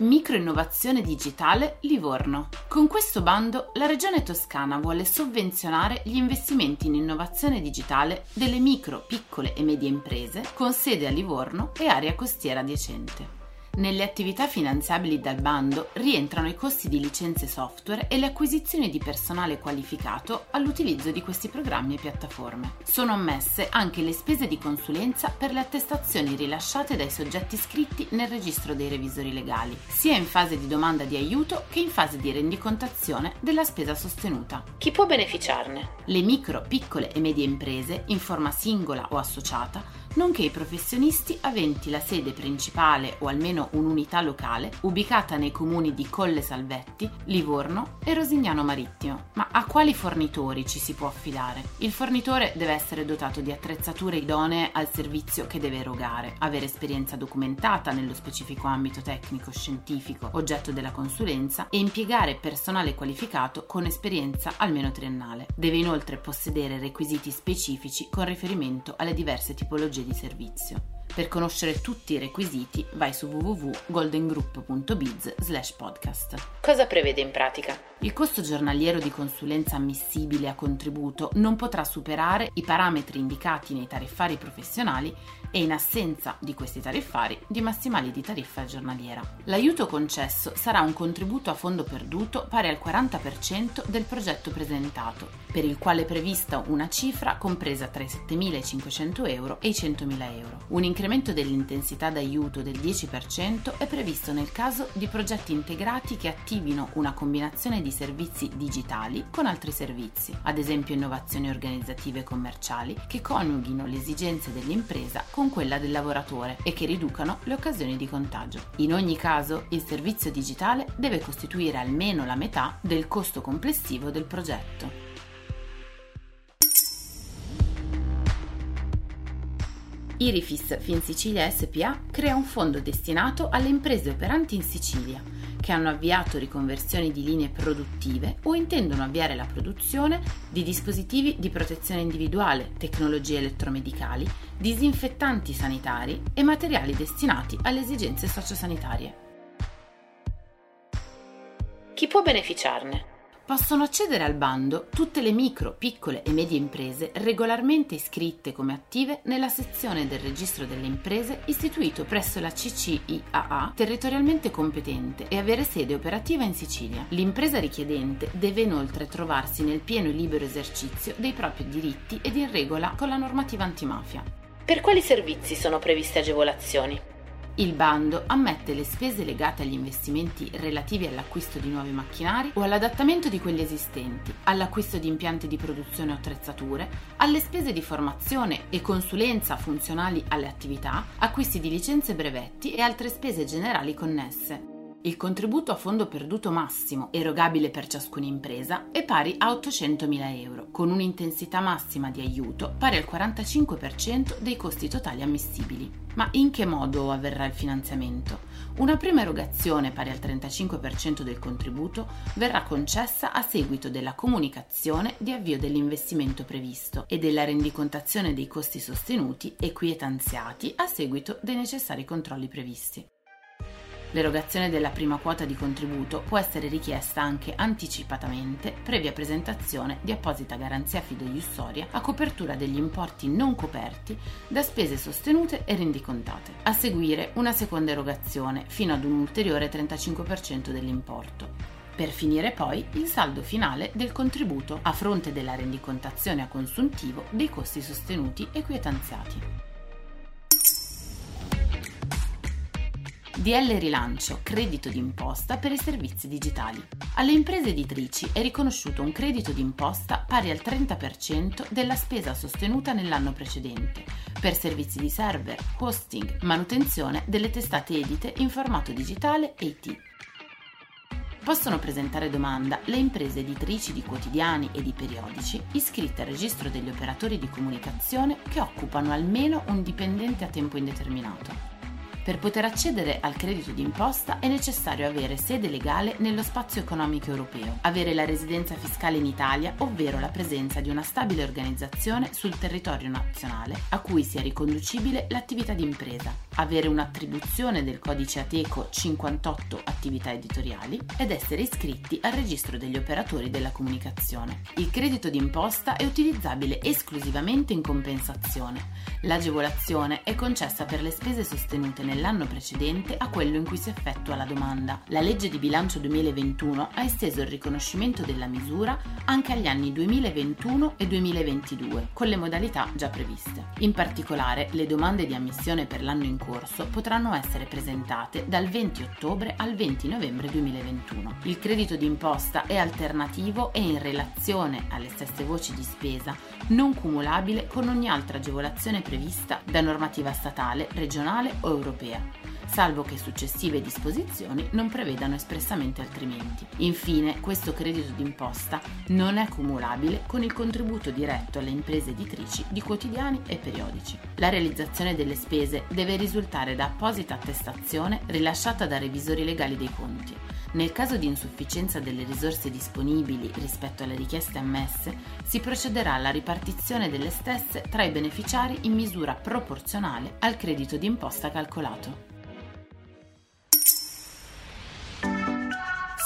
Microinnovazione digitale Livorno. Con questo bando la Regione Toscana vuole sovvenzionare gli investimenti in innovazione digitale delle micro, piccole e medie imprese con sede a Livorno e area costiera adiacente. Nelle attività finanziabili dal bando rientrano i costi di licenze software e le acquisizioni di personale qualificato all'utilizzo di questi programmi e piattaforme. Sono ammesse anche le spese di consulenza per le attestazioni rilasciate dai soggetti iscritti nel registro dei revisori legali, sia in fase di domanda di aiuto che in fase di rendicontazione della spesa sostenuta. Chi può beneficiarne? Le micro, piccole e medie imprese, in forma singola o associata, nonché i professionisti aventi la sede principale o almeno un'unità locale ubicata nei comuni di Colle Salvetti, Livorno e Rosignano Marittimo. Ma a quali fornitori ci si può affidare? Il fornitore deve essere dotato di attrezzature idonee al servizio che deve erogare, avere esperienza documentata nello specifico ambito tecnico-scientifico oggetto della consulenza e impiegare personale qualificato con esperienza almeno triennale. Deve inoltre possedere requisiti specifici con riferimento alle diverse tipologie tipologie di servizio. Per conoscere tutti i requisiti vai su www.goldengroup.biz slash podcast. Cosa prevede in pratica? Il costo giornaliero di consulenza ammissibile a contributo non potrà superare i parametri indicati nei tariffari professionali e in assenza di questi tariffari di massimali di tariffa giornaliera. L'aiuto concesso sarà un contributo a fondo perduto pari al 40% del progetto presentato, per il quale è prevista una cifra compresa tra i 7.500 euro e i 100.000 euro. Un incremento dell'intensità d'aiuto del 10% è previsto nel caso di progetti integrati che attivino una combinazione di servizi digitali con altri servizi, ad esempio innovazioni organizzative e commerciali, che coniughino le esigenze dell'impresa con quella del lavoratore e che riducano le occasioni di contagio. In ogni caso, il servizio digitale deve costituire almeno la metà del costo complessivo del progetto. Irifis Fin Sicilia SPA crea un fondo destinato alle imprese operanti in Sicilia che hanno avviato riconversioni di linee produttive o intendono avviare la produzione di dispositivi di protezione individuale, tecnologie elettromedicali, disinfettanti sanitari e materiali destinati alle esigenze sociosanitarie. Chi può beneficiarne? Possono accedere al bando tutte le micro, piccole e medie imprese regolarmente iscritte come attive nella sezione del registro delle imprese istituito presso la CCIAA territorialmente competente e avere sede operativa in Sicilia. L'impresa richiedente deve inoltre trovarsi nel pieno e libero esercizio dei propri diritti ed in regola con la normativa antimafia. Per quali servizi sono previste agevolazioni? Il bando ammette le spese legate agli investimenti relativi all'acquisto di nuovi macchinari o all'adattamento di quelli esistenti, all'acquisto di impianti di produzione o attrezzature, alle spese di formazione e consulenza funzionali alle attività, acquisti di licenze brevetti e altre spese generali connesse. Il contributo a fondo perduto massimo erogabile per ciascuna impresa è pari a 800.000 euro, con un'intensità massima di aiuto pari al 45% dei costi totali ammissibili. Ma in che modo avverrà il finanziamento? Una prima erogazione pari al 35% del contributo verrà concessa a seguito della comunicazione di avvio dell'investimento previsto e della rendicontazione dei costi sostenuti e quietanziati a seguito dei necessari controlli previsti. L'erogazione della prima quota di contributo può essere richiesta anche anticipatamente, previa presentazione di apposita garanzia fideiussoria a copertura degli importi non coperti da spese sostenute e rendicontate. A seguire una seconda erogazione fino ad un ulteriore 35% dell'importo. per finire poi il saldo finale del contributo a fronte della rendicontazione a consuntivo dei costi sostenuti e quietanziati. DL Rilancio, credito d'imposta per i servizi digitali. Alle imprese editrici è riconosciuto un credito d'imposta pari al 30% della spesa sostenuta nell'anno precedente per servizi di server, hosting, manutenzione delle testate edite in formato digitale e IT. Possono presentare domanda le imprese editrici di quotidiani e di periodici iscritte al registro degli operatori di comunicazione che occupano almeno un dipendente a tempo indeterminato. Per poter accedere al credito d'imposta è necessario avere sede legale nello spazio economico europeo, avere la residenza fiscale in Italia, ovvero la presenza di una stabile organizzazione sul territorio nazionale a cui sia riconducibile l'attività di impresa, avere un'attribuzione del codice Ateco 58 attività editoriali ed essere iscritti al registro degli operatori della comunicazione. Il credito d'imposta è utilizzabile esclusivamente in compensazione. L'agevolazione è concessa per le spese sostenute nell'anno precedente a quello in cui si effettua la domanda. La legge di bilancio 2021 ha esteso il riconoscimento della misura anche agli anni 2021 e 2022, con le modalità già previste. In particolare, le domande di ammissione per l'anno in corso potranno essere presentate dal 20 ottobre al 20 novembre 2021. Il credito d'imposta è alternativo e in relazione alle stesse voci di spesa, non cumulabile con ogni altra agevolazione prevista da normativa statale, regionale o europea europea, salvo che successive disposizioni non prevedano espressamente altrimenti. Infine, questo credito d'imposta non è cumulabile con il contributo diretto alle imprese editrici di quotidiani e periodici. La realizzazione delle spese deve risultare da apposita attestazione rilasciata da revisori legali dei conti. Nel caso di insufficienza delle risorse disponibili rispetto alle richieste ammesse, si procederà alla ripartizione delle stesse tra i beneficiari in misura proporzionale al credito d'imposta calcolato.